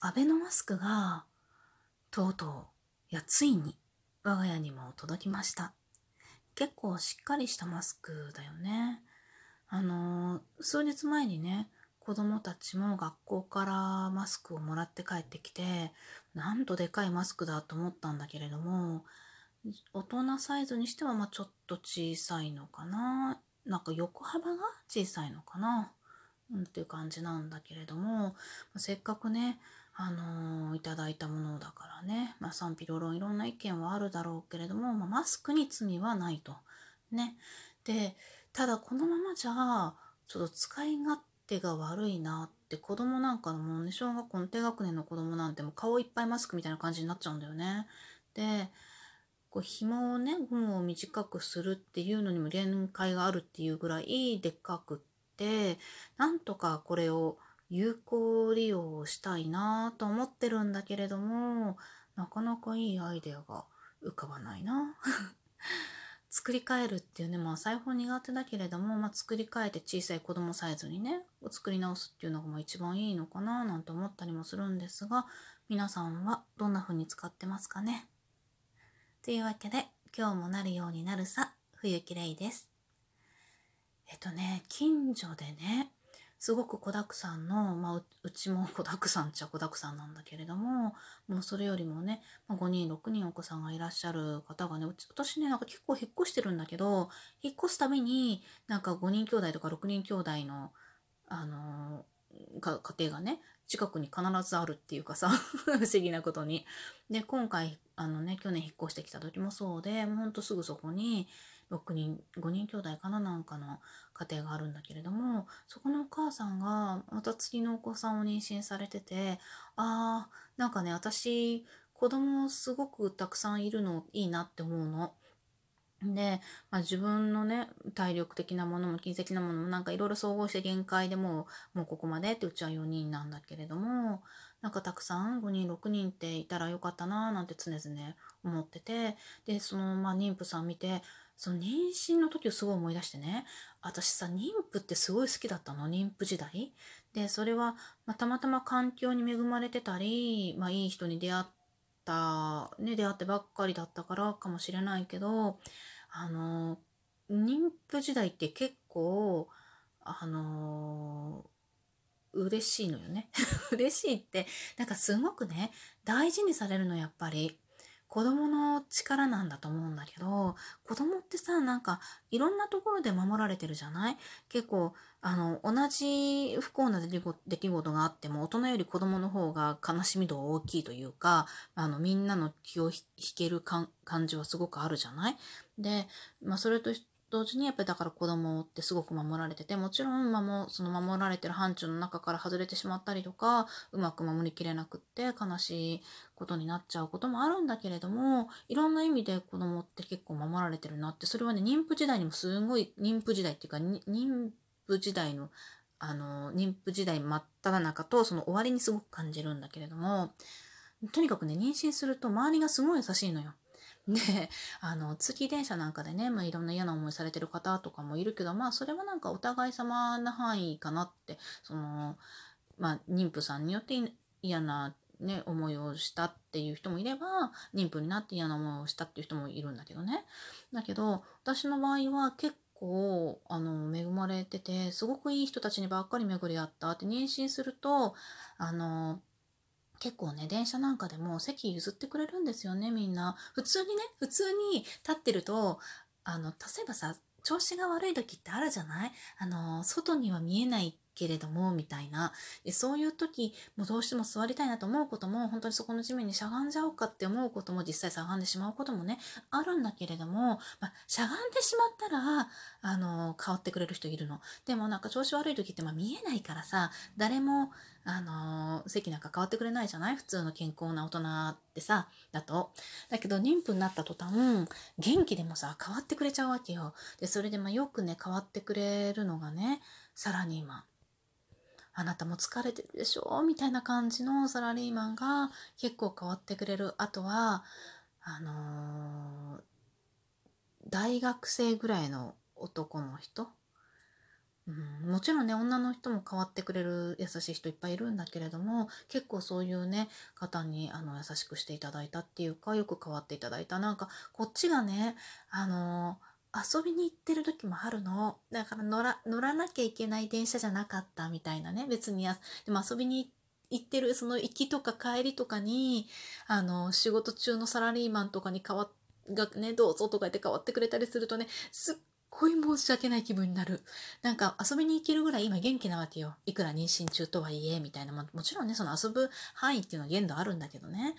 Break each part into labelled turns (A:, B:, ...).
A: アベノマスクがとうとうやついに我が家にも届きました。結構しっかりしたマスクだよね。あの数日前にね子供たちも学校からマスクをもらって帰ってきてなんとでかいマスクだと思ったんだけれども大人サイズにしてはまあちょっと小さいのかな。なんか横幅が小さいのかな、うん、っていう感じなんだけれどもせっかくねあのー、いただいたものだからね、まあ、賛否両論いろんな意見はあるだろうけれども、まあ、マスクに罪はないと。ね。で、ただこのままじゃ、ちょっと使い勝手が悪いなって子供なんかのもうね、小学校の低学年の子供なんてもう顔いっぱいマスクみたいな感じになっちゃうんだよね。で、こう紐をね、ゴムを短くするっていうのにも限界があるっていうぐらいでっかくって、なんとかこれを有効利用をしたいなと思ってるんだけれども、なかなかいいアイデアが浮かばないな。作り変えるっていうね、まあ裁縫苦手だけれども、まあ、作り変えて小さい子供サイズにね、作り直すっていうのがまあ一番いいのかななんて思ったりもするんですが、皆さんはどんな風に使ってますかね？というわけで、今日もなるようになるさ、冬きれいです。えっとね、近所でね、すごく子だくさんの、まあ、うちも 子だくさんっちゃ子だくさんなんだけれども、もうそれよりもね、まあ、5人、6人お子さんがいらっしゃる方がね、うち私ね、なんか結構引っ越してるんだけど、引っ越すたびに、なんか5人兄弟とか6人兄弟の、あのー、家庭がね、近くに必ずあるっていうかさ 不思議なことに。で、今回、あのね、去年引っ越してきた時もそうで、もうほんとすぐそこに、6人5人兄弟かななんかの家庭があるんだけれどもそこのお母さんがまた次のお子さんを妊娠されててあーなんかね私子供すごくたくさんいるのいいなって思うの。で、まあ、自分のね体力的なものも金的なものもなんかいろいろ総合して限界でもうもうここまでってうちは4人なんだけれどもなんかたくさん5人6人っていたらよかったなーなんて常々思っててでそのまあ妊婦さん見てその妊娠の時をすごい思い出してね。私さ妊婦ってすごい好きだったの妊婦時代。でそれは、まあ、たまたま環境に恵まれてたり、まあ、いい人に出会ったね出会ってばっかりだったからかもしれないけどあの妊婦時代って結構あの嬉しいのよね。嬉しいってなんかすごくね大事にされるのやっぱり。子供の力なんだと思うんだけど、子供ってさ、なんかいろんなところで守られてるじゃない？結構、あの、同じ不幸な出来事があっても、大人より子供の方が悲しみ度大きいというか、あの、みんなの気を引ける感じはすごくあるじゃない？で、まあ、それと同時にやっぱりだから子供ってすごく守られてて、もちろん、まもその守られてる範疇の中から外れてしまったりとか、うまく守りきれなくって悲しいことになっちゃうこともあるんだけれども、いろんな意味で子供って結構守られてるなって、それはね、妊婦時代にもすごい、妊婦時代っていうか、妊婦時代の、あの、妊婦時代真っ只中とその終わりにすごく感じるんだけれども、とにかくね、妊娠すると周りがすごい優しいのよ。で、あの、通勤電車なんかでね、まあ、いろんな嫌な思いされてる方とかもいるけど、まあ、それはなんかお互い様な範囲かなって、その、まあ、妊婦さんによって嫌なね、思いをしたっていう人もいれば、妊婦になって嫌な思いをしたっていう人もいるんだけどね。だけど、私の場合は結構、あの、恵まれてて、すごくいい人たちにばっかり巡り合ったって、妊娠すると、あの、結構ね、電車なんかでも席譲ってくれるんですよね、みんな。普通にね、普通に立ってると、あの、例えばさ、調子が悪い時ってあるじゃない？あの、外には見えないけれども、みたいな。でそういう時、もうどうしても座りたいなと思うことも、本当にそこの地面にしゃがんじゃおうかって思うことも、実際しゃがんでしまうこともね、あるんだけれども、まあ、しゃがんでしまったら、あの、変わってくれる人いるの。でもなんか調子悪い時って、まあ見えないからさ、誰も、あの、席なんか変わってくれないじゃない？普通の健康な大人ってさ、だと。だけど妊婦になった途端、元気でもさ、変わってくれちゃうわけよ。で、それでまあよくね、変わってくれるのがね、サラリーマン。あなたも疲れてるでしょ？みたいな感じのサラリーマンが結構変わってくれる。あとは、あのー、大学生ぐらいの男の人？うん、もちろんね女の人も変わってくれる優しい人いっぱいいるんだけれども結構そういうね方にあの優しくしていただいたっていうかよく変わっていただいた。なんかこっちがねあの遊びに行ってる時もあるの。だから乗ら乗らなきゃいけない電車じゃなかったみたいなね。別にでも遊びに行ってるその行きとか帰りとかにあの仕事中のサラリーマンとかに変わっがねどうぞとか言って変わってくれたりするとねすっごい申し訳ない気分になる。なんか遊びに行けるぐらい今元気なわけよ。いくら妊娠中とはいえ、みたいな。もちろんね、その遊ぶ範囲っていうのは限度あるんだけどね。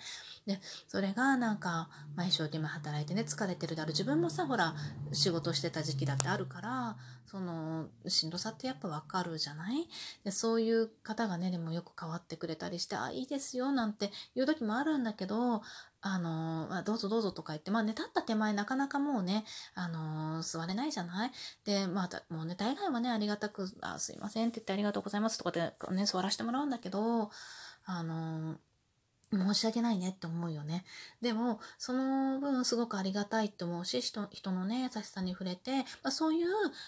A: で、それがなんか、まあ、一生懸命働いてね、疲れてるだろう。自分もさ、ほら、仕事してた時期だってあるから、その、しんどさってやっぱわかるじゃない？で、そういう方がね、でもよく変わってくれたりして、あ、いいですよ、なんて言う時もあるんだけど、あのまあ、どうぞどうぞとか言って、まあね、立った手前なかなかもうね、あの座れないじゃない？で、まあ、もうね、大概はね、ありがたく、あ、すいませんって言ってありがとうございますとかでね、座らせてもらうんだけど、あの申し訳ないねって思うよね。でも、その分すごくありがたいって思うし、人人のね、優しさに触れて、まあ、そういう、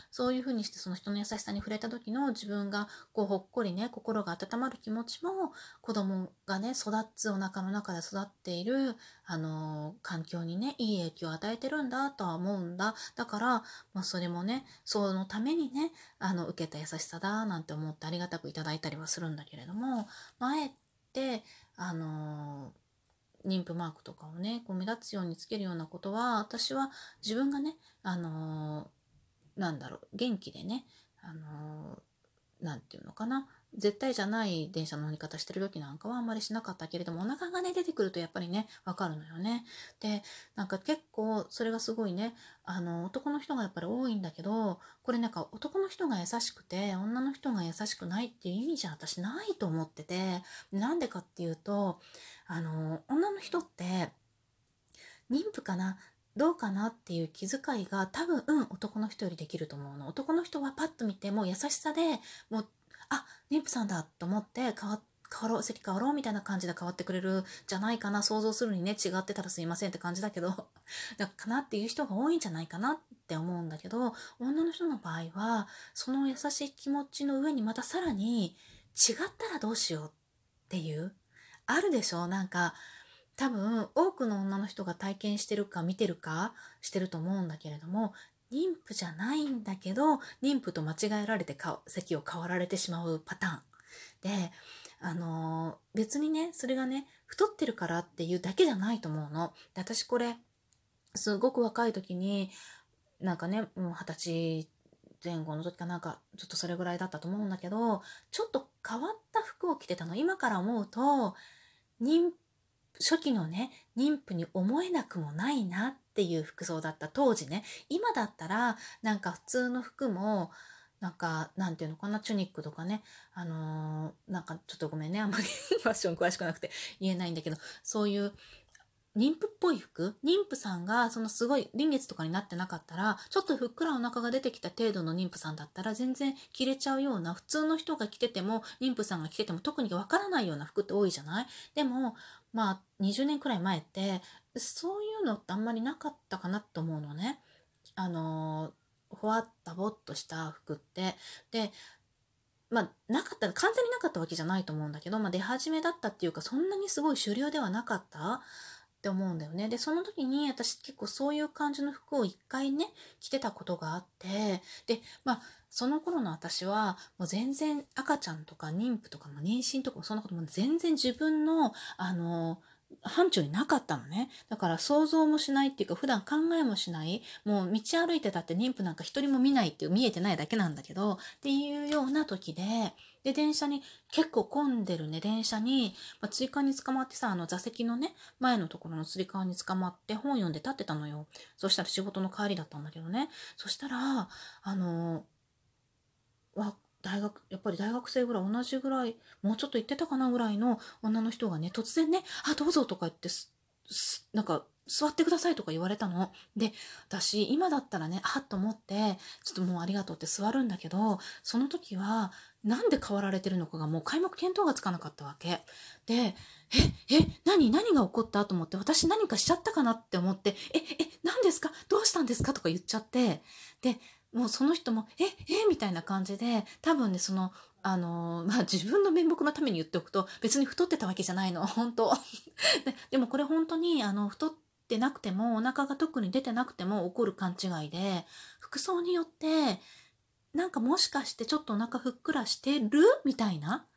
A: そういうふうにしてその人の優しさに触れた時の自分がこうほっこりね、心が温まる気持ちも、子供がね、育つお腹の中で育っている、あの、環境にね、いい影響を与えてるんだとは思うんだ。だから、まあ、それもね、そのためにね、あの、受けた優しさだなんて思ってありがたくいただいたりはするんだけれども、前って、あの妊婦マークとかをねこう目立つようにつけるようなことは私は自分がねあのなんだろう元気でねあのなんていうのかな絶対じゃない電車の乗り方してる時なんかはあんまりしなかったけれどもお腹がね出てくるとやっぱりねわかるのよね。でなんか結構それがすごいねあの男の人がやっぱり多いんだけどこれなんか男の人が優しくて女の人が優しくないっていう意味じゃ私ないと思っててなんでかっていうとあの女の人って妊婦かなどうかなっていう気遣いが多分、うん、男の人よりできると思うの。男の人はパッと見ても優しさでもうあ妊婦さんだと思って変わ変わろう席変わろうみたいな感じで変わってくれるじゃないかな想像するにね違ってたらすいませんって感じだけど だかなっていう人が多いんじゃないかなって思うんだけど女の人の場合はその優しい気持ちの上にまたさらに違ったらどうしようっていうあるでしょなんか多分多くの女の人が体験してるか見てるかしてると思うんだけれども妊婦じゃないんだけど妊婦と間違えられて席を変わられてしまうパターン。であのー、別にねそれがね太ってるからっていうだけじゃないと思うの。で私これすごく若い時になんかねもう二十歳前後の時かなんかちょっとそれぐらいだったと思うんだけどちょっと変わった服を着てたの。今から思うと妊初期のね妊婦に思えなくもないなっていう服装だった当時ね。今だったらなんか普通の服もなんかなんていうのかなチュニックとかね。あのー、なんかちょっとごめんねあんまり ファッション詳しくなくて言えないんだけどそういう妊婦っぽい服？妊婦さんがそのすごい臨月とかになってなかったらちょっとふっくらお腹が出てきた程度の妊婦さんだったら全然着れちゃうような普通の人が着てても妊婦さんが着てても特にわからないような服って多いじゃない？でもまあ20年くらい前ってそういうのってあんまりなかったかなと思うのね。あのほわったぼっとした服って。でまあ、なかった、完全になかったわけじゃないと思うんだけど、まあ、出始めだったっていうか、そんなにすごい主流ではなかった？って思うんだよね。で、その時に私結構そういう感じの服を一回ね、着てたことがあって、で、まあ、その頃の私はもう全然赤ちゃんとか妊婦とかも妊娠とかそんなことも全然自分の、あの、範疇になかったのね。だから想像もしないっていうか普段考えもしない。もう道歩いてたって妊婦なんか一人も見ないっていう見えてないだけなんだけどっていうような時で、で、電車に、結構混んでるね、電車に、まあ、追加に捕まってさ、あの座席のね、前のところのつり革に捕まって本読んで立ってたのよ。そしたら仕事の帰りだったんだけどね。そしたら、あの、わ、大学、やっぱり大学生ぐらい同じぐらい、もうちょっと行ってたかなぐらいの女の人がね、突然ね、あ、どうぞとか言って、なんか、座ってくださいとか言われたの。で、私、今だったらね、あっと思って、ちょっともうありがとうって座るんだけど、その時は、なんで変わられてるのかがもう開目見当がつかなかったわけ。で、え、え、何何が起こった？と思って、私何かしちゃったかなって思って、え、え、何ですか？どうしたんですか？とか言っちゃって、で、もうその人も、え、え、みたいな感じで、多分ね、その、あの、まあ、自分の面目のために言っておくと、別に太ってたわけじゃないの、本当。ででもこれ本当に、あの、太ってなくても、お腹が特に出てなくても起こる勘違いで、服装によって、なんかもしかしてちょっとお腹ふっくらしてる？みたいな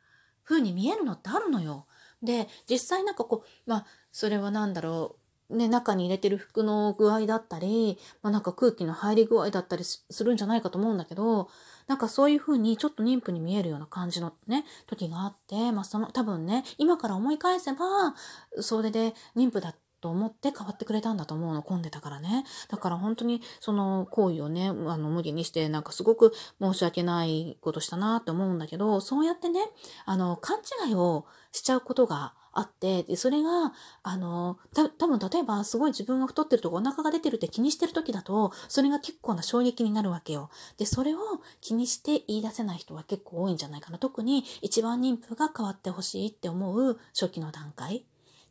A: 風に見えるのってあるのよ。で、実際なんかこう、まあ、それは何だろう、ね、中に入れてる服の具合だったり、まあ、なんか空気の入り具合だったりするんじゃないかと思うんだけど、なんかそういう風にちょっと妊婦に見えるような感じのね、時があって、まあその多分ね、今から思い返せば、それで妊婦だと思って変わってくれたんだと思うの、混んでたからね。だから本当にその行為をね、あの無理にしてなんかすごく申し訳ないことしたなって思うんだけど、そうやってね、あの、勘違いをしちゃうことがあって、で、それが、あの、た、多分例えばすごい自分が太ってるとかお腹が出てるって気にしてる時だと、それが結構な衝撃になるわけよ。で、それを気にして言い出せない人は結構多いんじゃないかな。特に一番妊婦が変わってほしいって思う初期の段階っ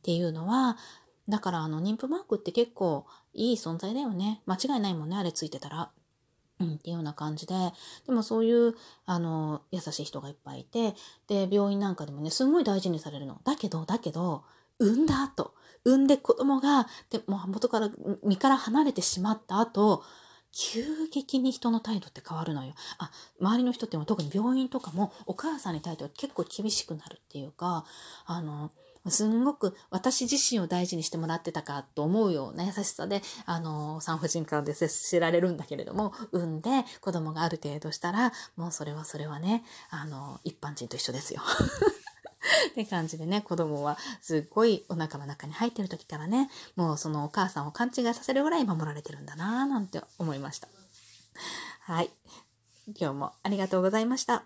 A: ていうのは、だからあの妊婦マークって結構いい存在だよね。間違いないもんね、あれついてたら。うん、っていうような感じで、でもそういう、あの、優しい人がいっぱいいて、で、病院なんかでもね、すごい大事にされるの。だけど、だけど、産んだ後、産んで子供が、で、もう元から、身から離れてしまった後、急激に人の態度って変わるのよ。あ、周りの人っても特に病院とかもお母さんに対しては結構厳しくなるっていうか、あの、すんごく私自身を大事にしてもらってたかと思うような優しさで、あの、産婦人科で接しられるんだけれども、産んで子供がある程度したら、もうそれはそれはね、あの、一般人と一緒ですよ。って感じでね、子供はすっごいお腹の中に入ってる時からね、もうそのお母さんを勘違いさせるぐらい守られてるんだなぁなんて思いました。はい。今日もありがとうございました。